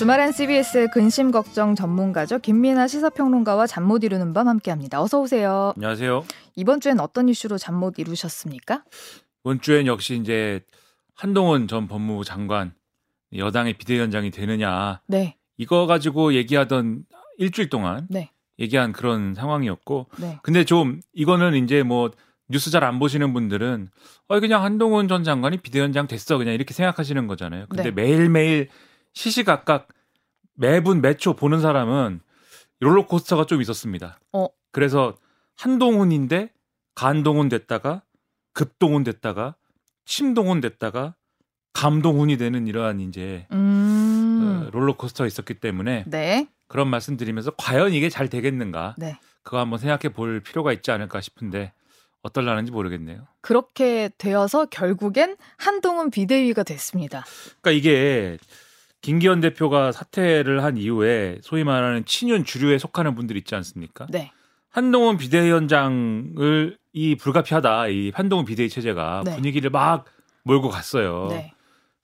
주말엔 CBS 근심 걱정 전문가죠. 김민아 시사평론가와 잠 못 이루는 밤 함께합니다. 어서 오세요. 안녕하세요. 이번 주엔 어떤 이슈로 잠 못 이루셨습니까? 이번 주엔 역시 이제 한동훈 전 법무부 장관 여당의 비대위원장이 되느냐 네. 이거 가지고 얘기하던 일주일 동안 네. 얘기한 그런 상황이었고 네. 근데 좀 이거는 이제 뭐 뉴스 잘 안 보시는 분들은 어 그냥 한동훈 전 장관이 비대위원장 됐어 그냥 이렇게 생각하시는 거잖아요. 근데 네. 매일매일 시시각각 매분 매초 보는 사람은 롤러코스터가 좀 있었습니다. 어. 그래서 한동훈인데 간동훈 됐다가 급동훈 됐다가 침동훈 됐다가 감동훈이 되는 이러한 이제 음. 어, 롤러코스터가 있었기 때문에 네. 그런 말씀드리면서 과연 이게 잘 되겠는가 네. 그거 한번 생각해 볼 필요가 있지 않을까 싶은데 어떨라는지 모르겠네요. 그렇게 되어서 결국엔 한동훈 비대위가 됐습니다. 그러니까 이게 김기현 대표가 사퇴를 한 이후에 소위 말하는 친윤 주류에 속하는 분들 있지 않습니까? 네. 한동훈 비대위원장을 이 불가피하다 이 한동훈 비대위 체제가 네. 분위기를 막 몰고 갔어요. 네.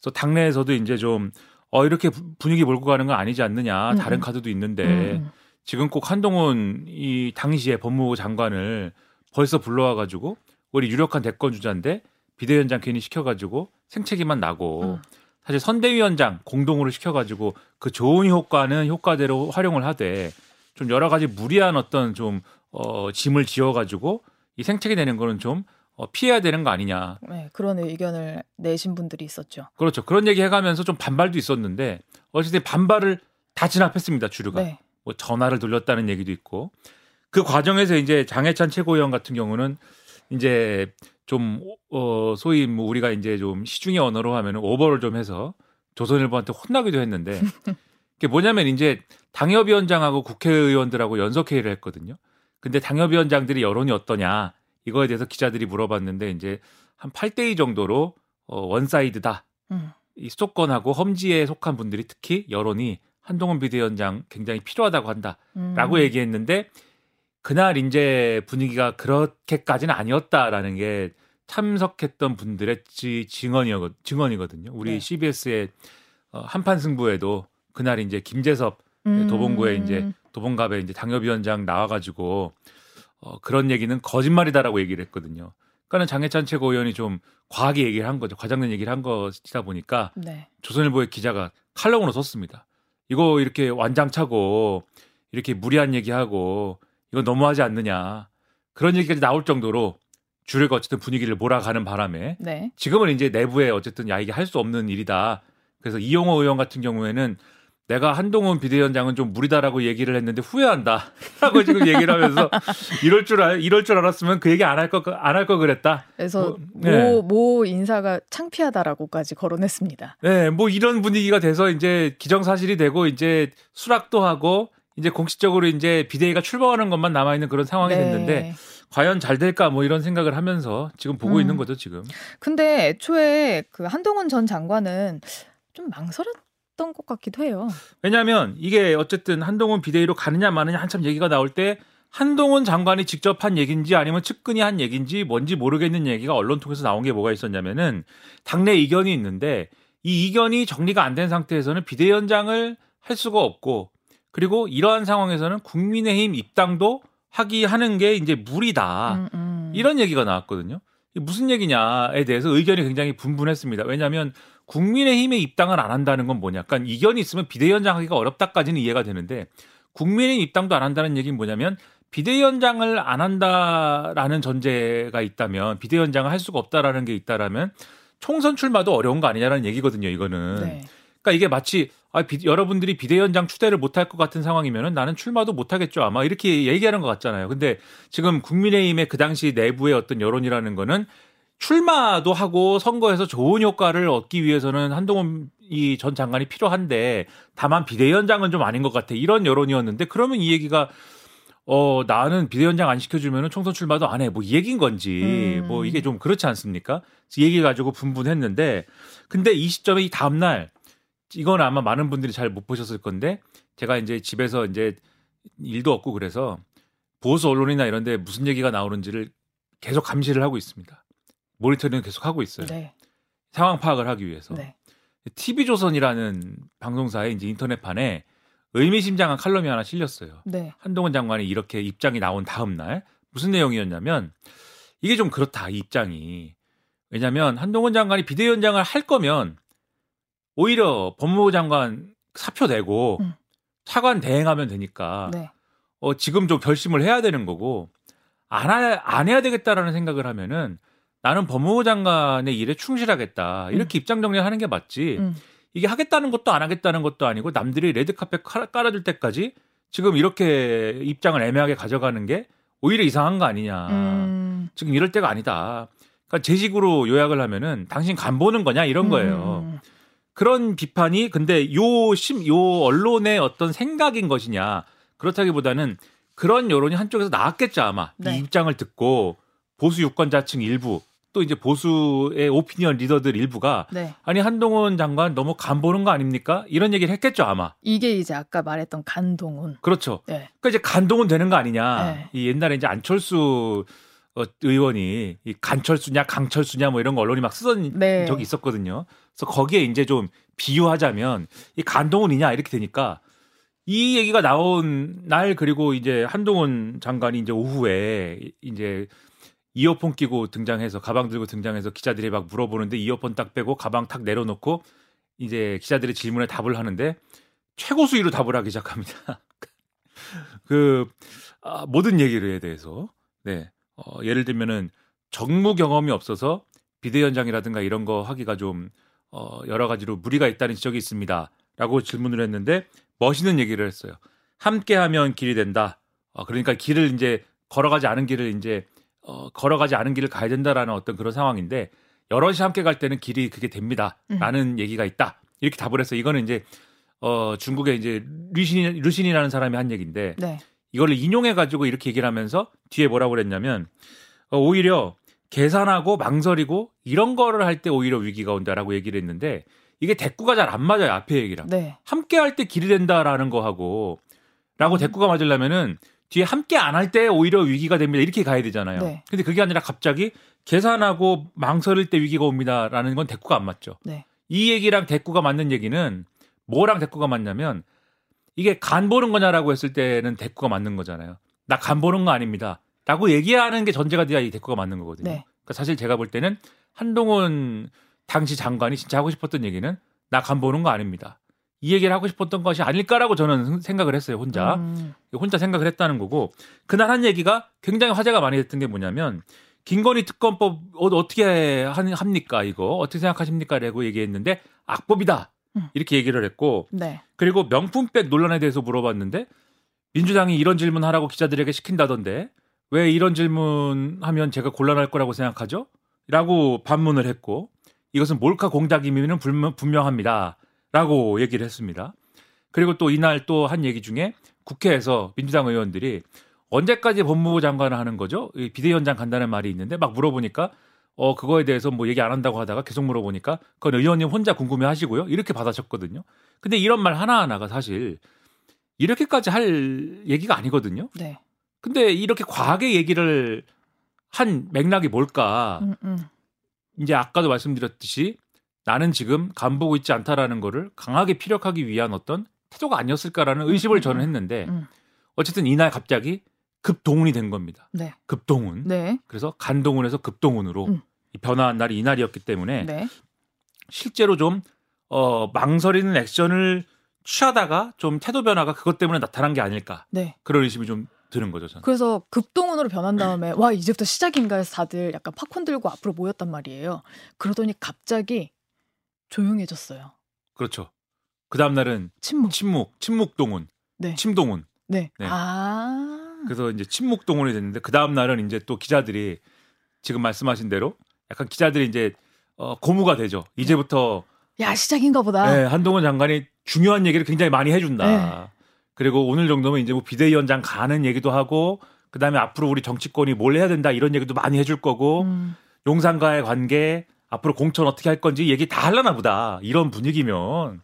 그래서 당내에서도 이제 좀 어, 이렇게 부- 분위기 몰고 가는 건 아니지 않느냐. 음, 다른 음. 카드도 있는데 음. 지금 꼭 한동훈 이 당시에 법무부 장관을 벌써 불러와 가지고 우리 유력한 대권 주자인데 비대위원장 괜히 시켜가지고 생채기만 나고 음. 사실 선대위원장 공동으로 시켜가지고 그 좋은 효과는 효과대로 활용을 하되 좀 여러 가지 무리한 어떤 좀 어, 짐을 지어가지고 이 생채기 내는 거는 좀 어, 피해야 되는 거 아니냐. 네, 그런 의견을 내신 분들이 있었죠. 그렇죠. 그런 얘기 해가면서 좀 반발도 있었는데 어쨌든 반발을 다 진압했습니다. 주류가. 네. 뭐 전화를 돌렸다는 얘기도 있고 그 과정에서 이제 장예찬 최고위원 같은 경우는 이제 좀 어, 소위 뭐 우리가 이제 좀 시중의 언어로 하면은 오버를 좀 해서 조선일보한테 혼나기도 했는데 그게 뭐냐면 이제 당협위원장하고 국회의원들하고 연석회의를 했거든요. 근데 당협위원장들이 여론이 어떠냐 이거에 대해서 기자들이 물어봤는데 이제 한 8대2 정도로 어, one side다. 음. 이 수도권하고 험지에 속한 분들이 특히 여론이 한동훈 비대위원장 굉장히 필요하다고 한다라고 음. 얘기했는데 그날 이제 분위기가 그렇게까지는 아니었다라는 게 참석했던 분들의 지, 증언이거, 증언이거든요. 우리 네. CBS의 어, 한판 승부에도 그날 이제 김재섭 음. 도봉구에 이제 도봉갑에 이제 당협위원장 나와가지고 어, 그런 얘기는 거짓말이다라고 얘기를 했거든요. 그러니까는 장해찬 최고위원이 좀 과하게 얘기를 한 거죠. 과장된 얘기를 한 것이다 보니까 네. 조선일보의 기자가 칼럼으로 썼습니다. 이거 이렇게 완장 차고 이렇게 무리한 얘기하고 이거 너무하지 않느냐 그런 얘기까지 나올 정도로 주류가 어쨌든 분위기를 몰아가는 바람에 네. 지금은 이제 내부에 어쨌든 야 이게 할 수 없는 일이다. 그래서 이용호 의원 같은 경우에는 내가 한동훈 비대위원장은 좀 무리다라고 얘기를 했는데 후회한다라고 지금 얘기를 하면서 이럴 줄 알, 이럴 줄 알았으면 그 얘기 안 할 거 안 할 거 그랬다. 그래서 뭐, 모, 네. 모 인사가 창피하다라고까지 거론했습니다. 네, 뭐 이런 분위기가 돼서 이제 기정사실이 되고 이제 수락도 하고 이제 공식적으로 이제 비대위가 출범하는 것만 남아 있는 그런 상황이 네. 됐는데 과연 잘 될까 뭐 이런 생각을 하면서 지금 보고 음. 있는 거죠 지금. 근데 애초에 그 한동훈 전 장관은 좀 망설였 던 것 같기도 해요. 왜냐하면 이게 어쨌든 한동훈 비대위로 가느냐 마느냐 한참 얘기가 나올 때 한동훈 장관이 직접 한 얘기인지 아니면 측근이 한 얘기인지 뭔지 모르겠는 얘기가 언론 통해서 나온 게 뭐가 있었냐면은 당내 이견이 있는데 이 이견이 정리가 안 된 상태에서는 비대위원장을 할 수가 없고 그리고 이러한 상황에서는 국민의힘 입당도 하기 하는 게 이제 무리다. 음, 음. 이런 얘기가 나왔거든요. 무슨 얘기냐에 대해서 의견이 굉장히 분분했습니다. 왜냐하면 국민의힘의 입당을 안 한다는 건 뭐냐. 그러니까 이견이 있으면 비대위원장 하기가 어렵다까지는 이해가 되는데 국민의힘 입당도 안 한다는 얘기는 뭐냐면 비대위원장을 안 한다라는 전제가 있다면 비대위원장을 할 수가 없다라는 게 있다라면 총선 출마도 어려운 거 아니냐라는 얘기거든요. 이거는. 네. 그러니까 이게 마치 아, 비- 여러분들이 비대위원장 추대를 못할 것 같은 상황이면은 나는 출마도 못하겠죠 아마 이렇게 얘기하는 것 같잖아요. 근데 지금 국민의힘의 그 당시 내부의 어떤 여론이라는 거는 출마도 하고 선거에서 좋은 효과를 얻기 위해서는 한동훈 이 전 장관이 필요한데 다만 비대위원장은 좀 아닌 것 같아 이런 여론이었는데 그러면 이 얘기가 어 나는 비대위원장 안 시켜주면은 총선 출마도 안 해 뭐 이 얘기인 건지 음. 뭐 이게 좀 그렇지 않습니까? 이 얘기 가지고 분분했는데 근데 이 시점에 이 다음 날 이건 아마 많은 분들이 잘 못 보셨을 건데 제가 이제 집에서 이제 일도 없고 그래서 보수 언론이나 이런 데 무슨 얘기가 나오는지를 계속 감시를 하고 있습니다. 모니터링 계속 하고 있어요. 네. 상황 파악을 하기 위해서. 네. TV조선이라는 방송사의 이제 인터넷판에 의미심장한 칼럼이 하나 실렸어요. 네. 한동훈 장관이 이렇게 입장이 나온 다음 날 무슨 내용이었냐면 이게 좀 그렇다 이 입장이 왜냐하면 한동훈 장관이 비대위원장을 할 거면 오히려 법무부 장관 사표 내고 음. 차관 대행하면 되니까 네. 어, 지금 좀 결심을 해야 되는 거고 안, 하, 안 해야 되겠다라는 생각을 하면은 나는 법무부 장관의 일에 충실하겠다 이렇게 입장 정리를 하는 게 맞지 음. 이게 하겠다는 것도 안 하겠다는 것도 아니고 남들이 레드카펫 깔아- 깔아줄 때까지 지금 이렇게 입장을 애매하게 가져가는 게 오히려 이상한 거 아니냐 음. 지금 이럴 때가 아니다 그러니까 제 식으로 요약을 하면은 당신 간 보는 거냐 이런 거예요 음. 그런 비판이 근데 요 심, 요 언론의 어떤 생각인 것이냐 그렇다기보다는 그런 여론이 한쪽에서 나왔겠죠 아마 네. 이 입장을 듣고 보수 유권자층 일부 또 이제 보수의 오피니언 리더들 일부가 네. 아니 한동훈 장관 너무 간 보는 거 아닙니까 이런 얘기를 했겠죠 아마 이게 이제 아까 말했던 간동훈. 그렇죠 네. 그러니까 이제 간동은 되는 거 아니냐 네. 이 옛날에 이제 안철수 어, 의원이 이 간철수냐 강철수냐 뭐 이런 거 언론이 막 쓰던 네. 적이 있었거든요. 그래서 거기에 이제 좀 비유하자면 이 간동훈이냐 이렇게 되니까 이 얘기가 나온 날 그리고 이제 한동훈 장관이 이제 오후에 이제 이어폰 끼고 등장해서 가방 들고 등장해서 기자들이 막 물어보는데 이어폰 딱 빼고 가방 탁 내려놓고 이제 기자들의 질문에 답을 하는데 최고 수위로 답을 하기 시작합니다. 그 아, 모든 얘기에 대해서 네 어, 예를 들면은 정무 경험이 없어서 비대위원장이라든가 이런 거 하기가 좀 어, 여러 가지로 무리가 있다는 지적이 있습니다.라고 질문을 했는데 멋있는 얘기를 했어요. 함께하면 길이 된다. 어, 그러니까 길을 이제 걸어가지 않은 길을 이제 어, 걸어가지 않은 길을 가야 된다라는 어떤 그런 상황인데 여럿이 함께 갈 때는 길이 그게 됩니다.라는 얘기가 있다. 이렇게 답을 해서 이거는 이제 어, 중국의 이제 류신 류신이라는 사람이 한 얘기인데 네. 이걸 인용해 가지고 이렇게 얘기를 하면서 뒤에 뭐라고 그랬냐면 어, 오히려 계산하고 망설이고 이런 거를 할 때 오히려 위기가 온다라고 얘기를 했는데 이게 대꾸가 잘 안 맞아요 앞에 얘기랑 네. 함께 할 때 길이 된다라는 거 하고 라고 음. 대꾸가 맞으려면은 뒤에 함께 안 할 때 오히려 위기가 됩니다 이렇게 가야 되잖아요 네. 근데 그게 아니라 갑자기 계산하고 망설일 때 위기가 옵니다라는 건 대꾸가 안 맞죠 네. 이 얘기랑 대꾸가 맞는 얘기는 뭐랑 대꾸가 맞냐면 이게 간 보는 거냐라고 했을 때는 대꾸가 맞는 거잖아요. 나 간 보는 거 아닙니다. 라고 얘기하는 게 전제가 돼야 이 대꾸가 맞는 거거든요. 네. 그러니까 사실 제가 볼 때는 한동훈 당시 장관이 진짜 하고 싶었던 얘기는 나 간 보는 거 아닙니다. 이 얘기를 하고 싶었던 것이 아닐까라고 저는 생각을 했어요, 혼자. 음. 혼자 생각을 했다는 거고 그날 한 얘기가 굉장히 화제가 많이 됐던 게 뭐냐면 김건희 특검법 어, 어떻게 한- 합니까 이거 어떻게 생각하십니까라고 얘기했는데 악법이다 음. 이렇게 얘기를 했고 네. 그리고 명품백 논란에 대해서 물어봤는데 민주당이 이런 질문하라고 기자들에게 시킨다던데 왜 이런 질문하면 제가 곤란할 거라고 생각하죠? 라고 반문을 했고 이것은 몰카 공작임이면 분명- 분명합니다. 라고 얘기를 했습니다. 그리고 또 이날 또 한 얘기 중에 국회에서 민주당 의원들이 언제까지 법무부 장관을 하는 거죠? 이 비대위원장 간다는 말이 있는데 막 물어보니까 어 그거에 대해서 뭐 얘기 안 한다고 하다가 계속 물어보니까 그건 의원님 혼자 궁금해 하시고요. 이렇게 받아쳤거든요. 근데 이런 말 하나하나가 사실 이렇게까지 할 얘기가 아니거든요. 네. 근데 이렇게 과하게 얘기를 한 맥락이 뭘까? 음, 음. 이제 아까도 말씀드렸듯이 나는 지금 간보고 있지 않다라는 거를 강하게 피력하기 위한 어떤 태도가 아니었을까라는 의심을 저는 했는데 음. 어쨌든 이날 갑자기 급동운이 된 겁니다. 네. 급동운. 네. 그래서 간동운에서 급동운으로 음. 이 변화한 날이 이날이었기 때문에 네. 실제로 좀 어, 망설이는 액션을 취하다가 좀 태도 변화가 그것 때문에 나타난 게 아닐까 네. 그런 의심이 좀 드는 거죠 저는. 그래서 급동원으로 변한 다음에 와 이제부터 시작인가 해서 다들 약간 팝콘 들고 앞으로 모였단 말이에요. 그러더니 갑자기 조용해졌어요. 그렇죠. 그 다음 날은 침묵. 침묵, 침묵동운, 네. 침동운. 네. 네. 아. 그래서 이제 침묵동운이 됐는데 그 다음 날은 이제 또 기자들이 지금 말씀하신 대로 약간 기자들이 이제 어, 고무가 되죠. 이제부터 야 시작인가 보다. 네, 한동훈 장관이 중요한 얘기를 굉장히 많이 해준다. 네. 그리고 오늘 정도면 이제 뭐 비대위원장 가는 얘기도 하고 그다음에 앞으로 우리 정치권이 뭘 해야 된다 이런 얘기도 많이 해줄 거고 음. 용산과의 관계 앞으로 공천 어떻게 할 건지 얘기 다 하려나 보다 이런 분위기면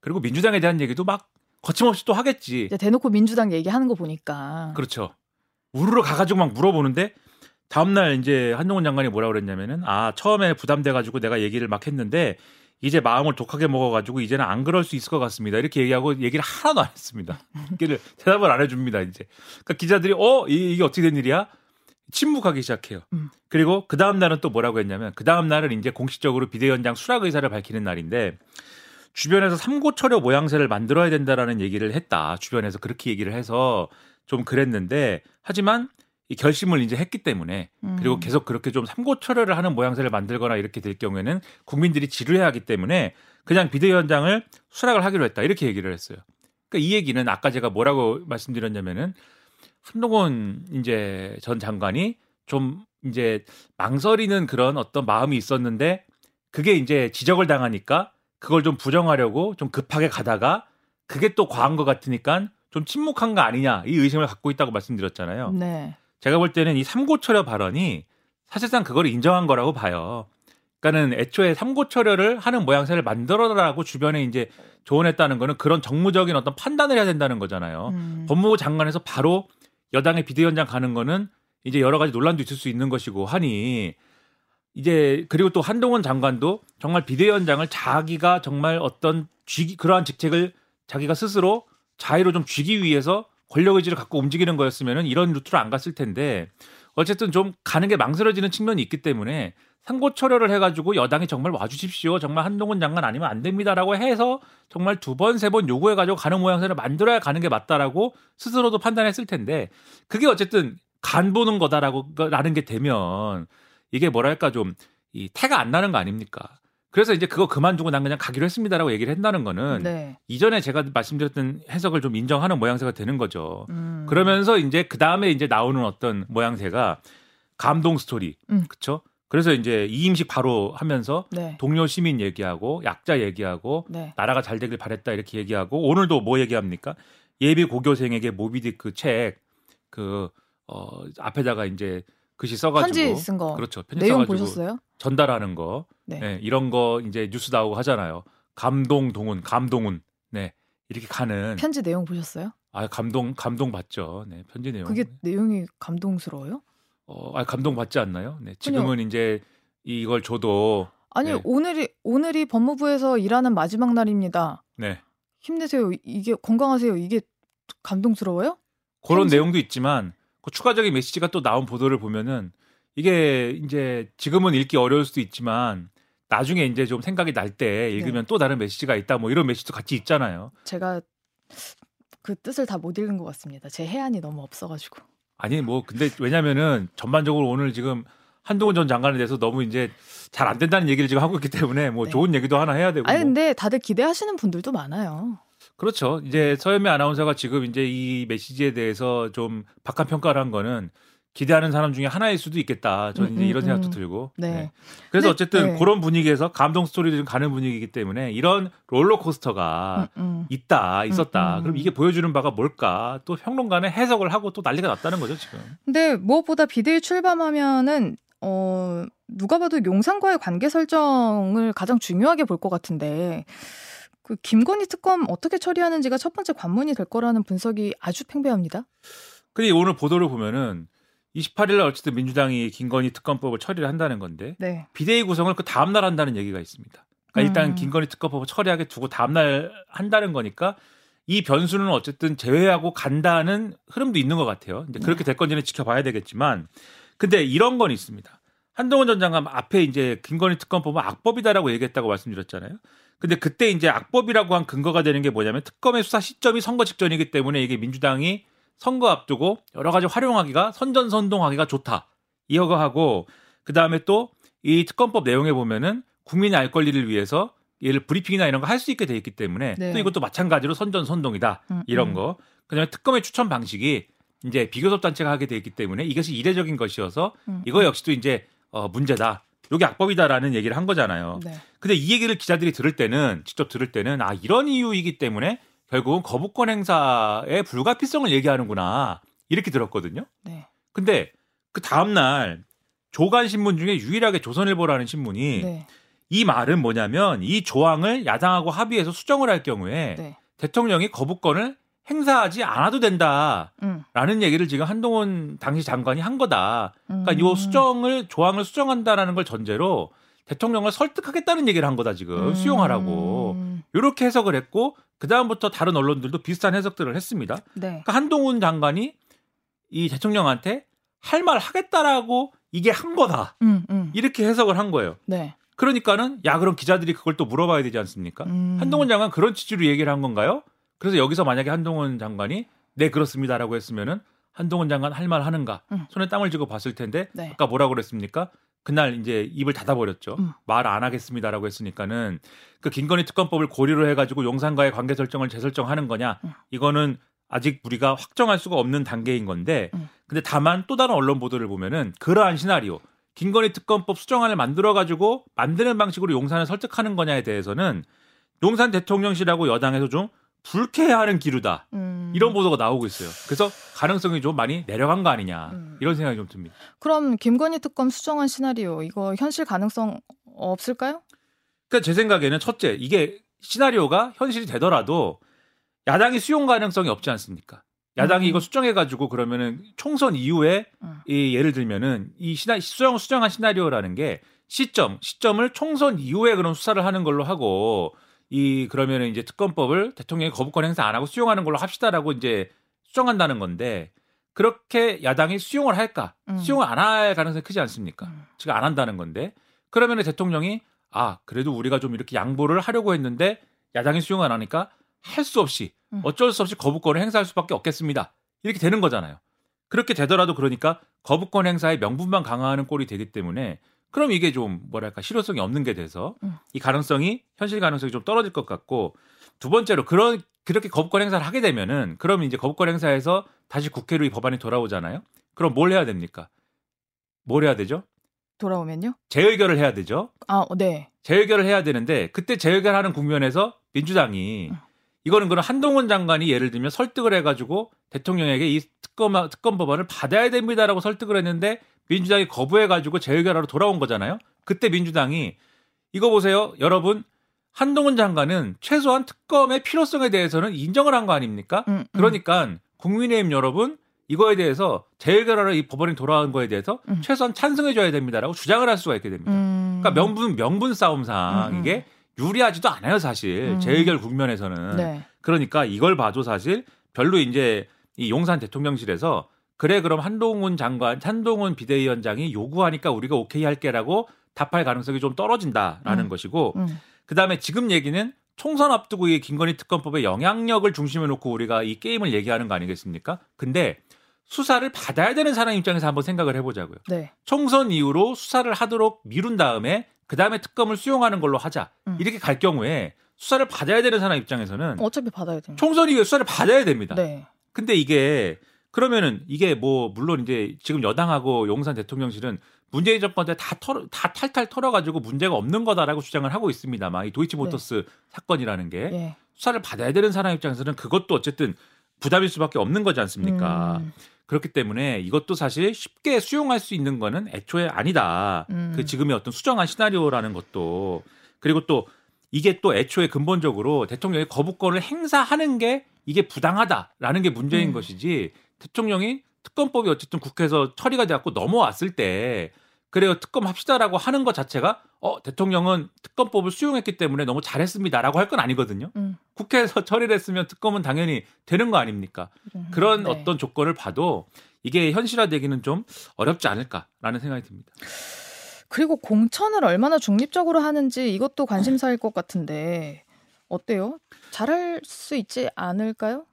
그리고 민주당에 대한 얘기도 막 거침없이 또 하겠지. 대놓고 민주당 얘기하는 거 보니까 그렇죠. 우르르 가가지고 막 물어보는데 다음날 이제 한동훈 장관이 뭐라 그랬냐면은 아 처음에 부담돼가지고 내가 얘기를 막 했는데 이제 마음을 독하게 먹어가지고 이제는 안 그럴 수 있을 것 같습니다. 이렇게 얘기하고 얘기를 하나도 안 했습니다. 얘기를 대답을 안 해줍니다. 이제 그러니까 기자들이 어 이게 어떻게 된 일이야? 침묵하기 시작해요. 음. 그리고 그 다음 날은 또 뭐라고 했냐면 그 다음 날은 이제 공식적으로 비대위원장 수락 의사를 밝히는 날인데 주변에서 삼고철여 모양새를 만들어야 된다라는 얘기를 했다. 주변에서 그렇게 얘기를 해서 좀 그랬는데 하지만 이 결심을 이제 했기 때문에 그리고 음. 계속 그렇게 좀 삼고철여를 하는 모양새를 만들거나 이렇게 될 경우에는 국민들이 지루해하기 때문에 그냥 비대위원장을 수락을 하기로 했다 이렇게 얘기를 했어요. 그러니까 이 얘기는 아까 제가 뭐라고 말씀드렸냐면은 한동훈 이제 전 장관이 좀 이제 망설이는 그런 어떤 마음이 있었는데 그게 이제 지적을 당하니까 그걸 좀 부정하려고 좀 급하게 가다가 그게 또 과한 것 같으니까 좀 침묵한 거 아니냐 이 의심을 갖고 있다고 말씀드렸잖아요. 네. 제가 볼 때는 이 삼고철여 발언이 사실상 그걸 인정한 거라고 봐요. 그러니까는 애초에 삼고철여를 하는 모양새를 만들어라라고 주변에 이제 조언했다는 거는 그런 정무적인 어떤 판단을 해야 된다는 거잖아요. 음. 법무부 장관에서 바로 여당의 비대위원장 가는 거는 이제 여러 가지 논란도 있을 수 있는 것이고 하니 이제 그리고 또 한동훈 장관도 정말 비대위원장을 자기가 정말 어떤 쥐기 그러한 직책을 자기가 스스로 자의로 좀 쥐기 위해서 권력 의지를 갖고 움직이는 거였으면은 이런 루트로 안 갔을 텐데 어쨌든 좀 가는 게 망설여지는 측면이 있기 때문에 상고 철회를 해가지고 여당이 정말 와주십시오. 정말 한동훈 장관 아니면 안 됩니다라고 해서 정말 두 번, 세 번 요구해가지고 가는 모양새를 만들어야 가는 게 맞다라고 스스로도 판단했을 텐데 그게 어쨌든 간 보는 거다라고 라는 게 되면 이게 뭐랄까 좀 이 태가 안 나는 거 아닙니까? 그래서 이제 그거 그만두고 난 그냥 가기로 했습니다라고 얘기를 했다는 거는 네. 이전에 제가 말씀드렸던 해석을 좀 인정하는 모양새가 되는 거죠. 음. 그러면서 이제 그 다음에 이제 나오는 어떤 모양새가 감동 스토리, 음. 그렇죠? 그래서 이제 이임식 바로 하면서 네. 동료 시민 얘기하고 약자 얘기하고 네. 나라가 잘 되길 바랬다 이렇게 얘기하고 오늘도 뭐 얘기합니까? 예비 고교생에게 모비딕 그 책그 어, 앞에다가 이제 글씨 써가지고 편지 쓴 거. 그렇죠. 편지 내용 써가지고 보셨어요? 전달하는 거, 네. 네, 이런 거 이제 뉴스 나오고 하잖아요. 감동 동훈, 감동훈, 네 이렇게 가는 편지 내용 보셨어요? 아 감동 감동 받죠. 네 편지 내용. 그게 내용이 감동스러워요? 어, 아 감동 받지 않나요? 네 지금은 이제 이걸 줘도 아니 네. 오늘이 오늘이 법무부에서 일하는 마지막 날입니다. 네 힘내세요. 이게 건강하세요. 이게 감동스러워요? 그런 편지? 내용도 있지만 그 추가적인 메시지가 또 나온 보도를 보면은 이게 이제 지금은 읽기 어려울 수도 있지만 나중에 이제 좀 생각이 날 때 읽으면 네. 또 다른 메시지가 있다 뭐 이런 메시지도 같이 있잖아요. 제가 그 뜻을 다 못 읽은 것 같습니다. 제 해안이 너무 없어가지고. 아니 뭐 근데 왜냐면은 전반적으로 오늘 지금 한동훈 전 장관에 대해서 너무 이제 잘 안 된다는 얘기를 지금 하고 있기 때문에 뭐 네. 좋은 얘기도 하나 해야 되고 아니 뭐. 근데 다들 기대하시는 분들도 많아요. 그렇죠. 이제 서현미 아나운서가 지금 이제 이 메시지에 대해서 좀 박한 평가를 한 거는 기대하는 사람 중에 하나일 수도 있겠다. 저는 음, 이제 이런 음, 생각도 음. 들고. 네. 그래서 근데, 어쨌든 네. 그런 분위기에서 감동 스토리도 좀 가는 분위기이기 때문에 이런 롤러코스터가 음, 음. 있다, 있었다. 음, 음. 그럼 이게 보여주는 바가 뭘까? 또 평론가는 해석을 하고 또 난리가 났다는 거죠, 지금. 근데 무엇보다 비대위 출범하면은 어 누가 봐도 용산과의 관계 설정을 가장 중요하게 볼 것 같은데 그 김건희 특검 어떻게 처리하는지가 첫 번째 관문이 될 거라는 분석이 아주 팽배합니다. 근데 오늘 보도를 보면은 28일 날 어쨌든 민주당이 김건희 특검법을 처리를 한다는 건데 네. 비대위 구성을 그 다음 날 한다는 얘기가 있습니다. 그러니까 일단 음. 김건희 특검법을 처리하게 두고 다음 날 한다는 거니까 이 변수는 어쨌든 제외하고 간다는 흐름도 있는 것 같아요. 이제 그렇게 될 건지는 지켜봐야 되겠지만, 근데 이런 건 있습니다. 한동훈 전 장관 앞에 이제 김건희 특검법은 악법이다라고 얘기했다고 말씀드렸잖아요. 근데 그때 이제 악법이라고 한 근거가 되는 게 뭐냐면 특검의 수사 시점이 선거 직전이기 때문에 이게 민주당이 선거 앞두고 여러 가지 활용하기가 선전선동하기가 좋다. 이거 하고 그 다음에 또 이 특검법 내용에 보면은 국민의 알 권리를 위해서 예를 브리핑이나 이런 거 할 수 있게 돼 있기 때문에 네. 또 이것도 마찬가지로 선전선동이다 음, 이런 음. 거. 그다음에 특검의 추천 방식이 이제 비교섭 단체가 하게 돼 있기 때문에 이것이 이례적인 것이어서 음, 이거 역시도 이제 어 문제다. 요게 악법이다라는 얘기를 한 거잖아요. 네. 근데 이 얘기를 기자들이 들을 때는 직접 들을 때는 아 이런 이유이기 때문에 결국은 거부권 행사의 불가피성을 얘기하는구나 이렇게 들었거든요. 네. 근데 그 다음 날 조간 신문 중에 유일하게 조선일보라는 신문이 네. 이 말은 뭐냐면 이 조항을 야당하고 합의해서 수정을 할 경우에 네. 대통령이 거부권을 행사하지 않아도 된다라는 음. 얘기를 지금 한동훈 당시 장관이 한 거다. 그러니까 음. 이 수정을 조항을 수정한다라는 걸 전제로 대통령을 설득하겠다는 얘기를 한 거다 지금 음. 수용하라고 이렇게 해석을 했고 그 다음부터 다른 언론들도 비슷한 해석들을 했습니다. 네. 그러니까 한동훈 장관이 이 대통령한테 할 말 하겠다라고 이게 한 거다 음, 음. 이렇게 해석을 한 거예요. 네. 그러니까는 야 그럼 기자들이 그걸 또 물어봐야 되지 않습니까? 음. 한동훈 장관 그런 취지로 얘기를 한 건가요? 그래서 여기서 만약에 한동훈 장관이 네 그렇습니다라고 했으면은 한동훈 장관 할 말 하는가 음. 손에 땀을 쥐고 봤을 텐데 네. 아까 뭐라고 그랬습니까? 그날 이제 입을 닫아버렸죠. 음. 말안 하겠습니다라고 했으니까는 그 김건희 특검법을 고리로 해가지고 용산과의 관계 설정을 재설정하는 거냐? 음. 이거는 아직 우리가 확정할 수가 없는 단계인 건데, 음. 근데 다만 또 다른 언론 보도를 보면은 그러한 시나리오, 김건희 특검법 수정안을 만들어 가지고 만드는 방식으로 용산을 설득하는 거냐에 대해서는 용산 대통령실하고 여당에서 좀 불쾌해하는 기류다. 음. 이런 보도가 나오고 있어요. 그래서 가능성이 좀 많이 내려간 거 아니냐 음. 이런 생각이 좀 듭니다. 그럼 김건희 특검 수정한 시나리오 이거 현실 가능성 없을까요? 그러니까 제 생각에는 첫째 이게 시나리오가 현실이 되더라도 야당이 수용 가능성이 없지 않습니까? 야당이 음. 이거 수정해가지고 그러면은 총선 이후에 음. 이 예를 들면은 이 시나 수정 수정한 시나리오라는 게 시점 시점을 총선 이후에 그런 수사를 하는 걸로 하고 이 그러면은 이제 특검법을 대통령이 거부권 행사 안 하고 수용하는 걸로 합시다라고 이제 수정한다는 건데 그렇게 야당이 수용을 할까? 음. 수용을 안 할 가능성이 크지 않습니까? 음. 지금 안 한다는 건데 그러면은 대통령이 아 그래도 우리가 좀 이렇게 양보를 하려고 했는데 야당이 수용 안 하니까 할 수 없이 음. 어쩔 수 없이 거부권을 행사할 수밖에 없겠습니다. 이렇게 되는 거잖아요. 그렇게 되더라도 그러니까 거부권 행사의 명분만 강화하는 꼴이 되기 때문에 그럼 이게 좀 뭐랄까 실효성이 없는 게 돼서 음. 이 가능성이 현실 가능성이 좀 떨어질 것 같고 두 번째로 그런 그렇게 거부권 행사를 하게 되면은 그럼 이제 거부권 행사에서 다시 국회로 이 법안이 돌아오잖아요. 그럼 뭘 해야 됩니까? 뭘 해야 되죠? 돌아오면요? 재의결을 해야 되죠. 아, 네. 재의결을 해야 되는데 그때 재의결하는 국면에서 민주당이 음. 이거는 그런 한동훈 장관이 예를 들면 설득을 해가지고 대통령에게 이 특검 특검 법안을 받아야 됩니다라고 설득을 했는데 민주당이 거부해가지고 재의결하러 돌아온 거잖아요. 그때 민주당이 이거 보세요, 여러분. 한동훈 장관은 최소한 특검의 필요성에 대해서는 인정을 한 거 아닙니까? 음, 음. 그러니까 국민의힘 여러분 이거에 대해서 재의결하러 이 법안이 돌아온 거에 대해서 음. 최소한 찬성해 줘야 됩니다라고 주장을 할 수가 있게 됩니다. 음. 그러니까 명분 명분 싸움상 음, 음. 이게 유리하지도 않아요 사실 음. 재의결 국면에서는 네. 그러니까 이걸 봐도 사실 별로 이제 이 용산 대통령실에서 그래 그럼 한동훈 장관 한동훈 비대위원장이 요구하니까 우리가 오케이 할게라고 답할 가능성이 좀 떨어진다라는 음. 것이고 음. 그다음에 지금 얘기는 총선 앞두고 이 김건희 특검법의 영향력을 중심에 놓고 우리가 이 게임을 얘기하는 거 아니겠습니까? 근데 수사를 받아야 되는 사람 입장에서 한번 생각을 해보자고요. 네. 총선 이후로 수사를 하도록 미룬 다음에 그 다음에 특검을 수용하는 걸로 하자 음. 이렇게 갈 경우에 수사를 받아야 되는 사람 입장에서는 어차피 받아야 됩니다. 총선 이후에 수사를 받아야 됩니다. 네. 근데 이게 그러면은 이게 뭐 물론 이제 지금 여당하고 용산 대통령실은 문재인 정권 때 다 털어 다 탈탈 털어가지고 문제가 없는 거다라고 주장을 하고 있습니다만 이 도이치모터스 사건이라는 게 예. 수사를 받아야 되는 사람 입장에서는 그것도 어쨌든 부담일 수밖에 없는 거지 않습니까? 음. 그렇기 때문에 이것도 사실 쉽게 수용할 수 있는 거는 애초에 아니다. 음. 그 지금의 어떤 수정한 시나리오라는 것도 그리고 또 이게 또 애초에 근본적으로 대통령이 거부권을 행사하는 게 이게 부당하다라는 게 문제인 음. 것이지 대통령이 특검법이 어쨌든 국회에서 처리가 돼갖고 넘어왔을 때 그래요 특검 합시다라고 하는 것 자체가 어 대통령은 특검법을 수용했기 때문에 너무 잘했습니다라고 할 건 아니거든요. 음. 국회에서 처리를 했으면 특검은 당연히 되는 거 아닙니까? 음. 그런 네. 어떤 조건을 봐도 이게 현실화되기는 좀 어렵지 않을까라는 생각이 듭니다. 그리고 공천을 얼마나 중립적으로 하는지 이것도 관심사일 것 같은데 어때요? 잘할 수 있지 않을까요?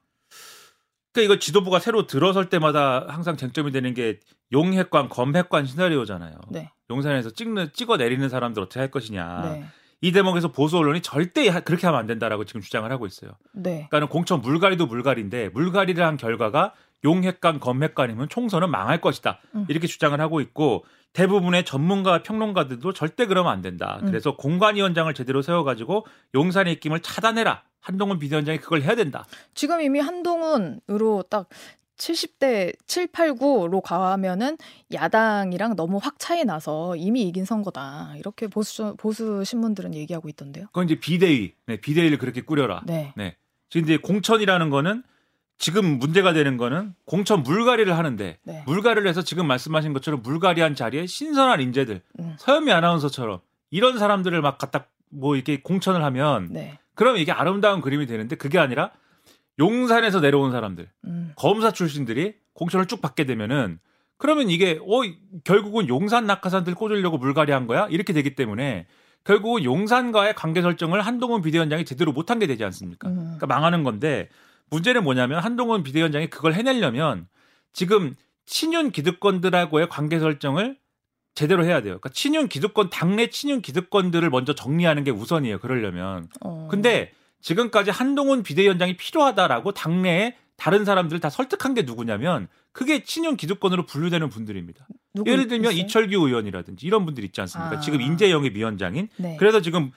그러니까 이거 지도부가 새로 들어설 때마다 항상 쟁점이 되는 게 용핵관, 검핵관 시나리오잖아요. 네. 용산에서 찍는 찍어 내리는 사람들 어떻게 할 것이냐. 네. 이 대목에서 보수 언론이 절대 하- 그렇게 하면 안 된다라고 지금 주장을 하고 있어요. 네. 그러니까는 공천 물갈이도 물갈이인데 물갈이를 한 결과가 용핵관, 검핵관이면 총선은 망할 것이다. 음. 이렇게 주장을 하고 있고 대부분의 전문가 평론가들도 절대 그러면 안 된다. 음. 그래서 공관위원장을 제대로 세워가지고 용산의 입김을 차단해라. 한동훈 비대위원장이 그걸 해야 된다. 지금 이미 한동훈으로 딱 70대 7, 8, 9로 가면은 야당이랑 너무 확 차이 나서 이미 이긴 선거다. 이렇게 보수 보수 신문들은 얘기하고 있던데요. 그건 이제 비대위, 네, 비대위를 그렇게 꾸려라. 네. 네. 지금 이제 공천이라는 거는 지금 문제가 되는 거는 공천 물갈이를 하는데 네. 물갈이를 해서 지금 말씀하신 것처럼 물갈이한 자리에 신선한 인재들 음. 서현미 아나운서처럼 이런 사람들을 막 갖다 뭐 이렇게 공천을 하면 네. 그럼 이게 아름다운 그림이 되는데 그게 아니라 용산에서 내려온 사람들, 음. 검사 출신들이 공천을 쭉 받게 되면은 그러면 이게 어 결국은 용산 낙하산들 꽂으려고 물갈이 한 거야? 이렇게 되기 때문에 결국은 용산과의 관계 설정을 한동훈 비대위원장이 제대로 못한 게 되지 않습니까? 음. 그러니까 망하는 건데 문제는 뭐냐면 한동훈 비대위원장이 그걸 해내려면 지금 친윤 기득권들하고의 관계 설정을 제대로 해야 돼요. 그러니까 친윤 기득권 당내 친윤 기득권들을 먼저 정리하는 게 우선이에요. 그러려면. 어. 근데 지금까지 한동훈 비대위원장이 필요하다라고 당내에 다른 사람들을 다 설득한 게 누구냐면 그게 친윤 기득권으로 분류되는 분들입니다. 예를 들면 있어요? 이철규 의원이라든지 이런 분들 있지 않습니까? 아. 지금 인재영입 위원장인 네. 그래서 지금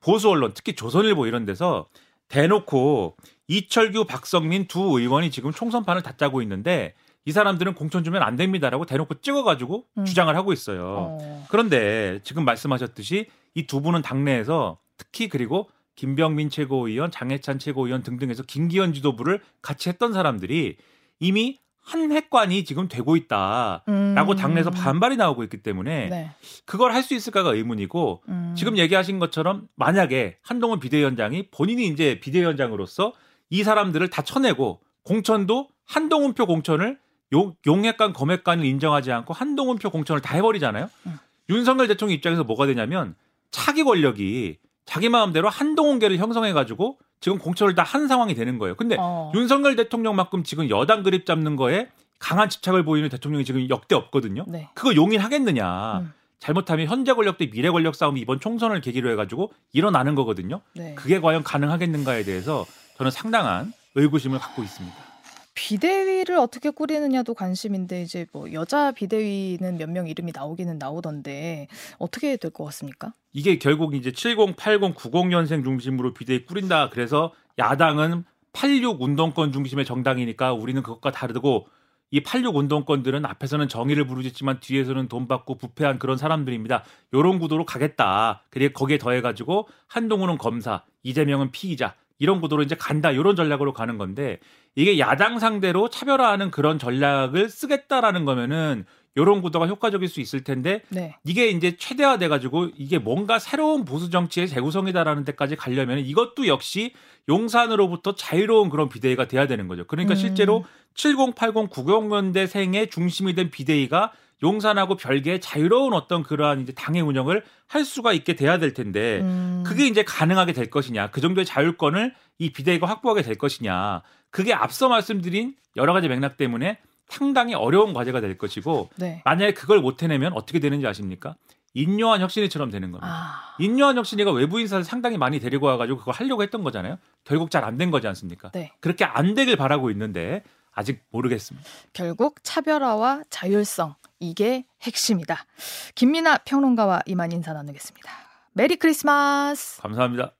보수 언론 특히 조선일보 이런 데서 대놓고 이철규 박성민 두 의원이 지금 총선판을 다 짜고 있는데 이 사람들은 공천 주면 안 됩니다라고 대놓고 찍어가지고 음. 주장을 하고 있어요. 어. 그런데 지금 말씀하셨듯이 이 두 분은 당내에서 특히 그리고 김병민 최고위원, 장해찬 최고위원 등등해서 김기현 지도부를 같이 했던 사람들이 이미 한 핵관이 지금 되고 있다라고 음. 당내에서 반발이 나오고 있기 때문에 네. 그걸 할 수 있을까가 의문이고 음. 지금 얘기하신 것처럼 만약에 한동훈 비대위원장이 본인이 이제 비대위원장으로서 이 사람들을 다 쳐내고 공천도 한동훈표 공천을 용, 용핵관 검핵관을 인정하지 않고 한동훈표 공천을 다 해버리잖아요. 음. 윤석열 대통령 입장에서 뭐가 되냐면 차기 권력이 자기 마음대로 한동훈계를 형성해가지고 지금 공천을 다 한 상황이 되는 거예요. 근데 어. 윤석열 대통령만큼 지금 여당 그립 잡는 거에 강한 집착을 보이는 대통령이 지금 역대 없거든요. 네. 그거 용인하겠느냐. 음. 잘못하면 현재 권력 대 미래 권력 싸움이 이번 총선을 계기로 해가지고 일어나는 거거든요. 네. 그게 과연 가능하겠는가에 대해서 저는 상당한 의구심을 갖고 있습니다. 비대위를 어떻게 꾸리느냐도 관심인데 이제 뭐 여자 비대위는 몇 명 이름이 나오기는 나오던데 어떻게 될 것 같습니까? 이게 결국 이제 70, 80, 90년생 중심으로 비대위 꾸린다. 그래서 야당은 86 운동권 중심의 정당이니까 우리는 그것과 다르고 이86 운동권들은 앞에서는 정의를 부르짖지만 뒤에서는 돈 받고 부패한 그런 사람들입니다. 요런 구도로 가겠다. 그리고 거기에 더해 가지고 한동훈은 검사, 이재명은 피의자 이런 구도로 이제 간다. 요런 전략으로 가는 건데 이게 야당 상대로 차별화하는 그런 전략을 쓰겠다라는 거면은 요런 구도가 효과적일 수 있을 텐데 네. 이게 이제 최대화돼 가지고 이게 뭔가 새로운 보수 정치의 재구성이다라는 데까지 가려면 이것도 역시 용산으로부터 자유로운 그런 비대위가 돼야 되는 거죠. 그러니까 음. 실제로 70, 80, 90년대 생의 중심이 된 비대위가 용산하고 별개의 자유로운 어떤 그러한 이제 당의 운영을 할 수가 있게 돼야 될 텐데 음. 그게 이제 가능하게 될 것이냐. 그 정도의 자율권을 이 비대위가 확보하게 될 것이냐. 그게 앞서 말씀드린 여러 가지 맥락 때문에 상당히 어려운 과제가 될 것이고 네. 만약에 그걸 못 해내면 어떻게 되는지 아십니까? 인요한 혁신이처럼 되는 겁니다. 아. 인요한 혁신이가 외부 인사를 상당히 많이 데리고 와가지고 그거 하려고 했던 거잖아요. 결국 잘 안 된 거지 않습니까? 네. 그렇게 안 되길 바라고 있는데 아직 모르겠습니다. 결국 차별화와 자율성 이게 핵심이다. 김민아 평론가와 이만 인사 나누겠습니다. 메리 크리스마스. 감사합니다.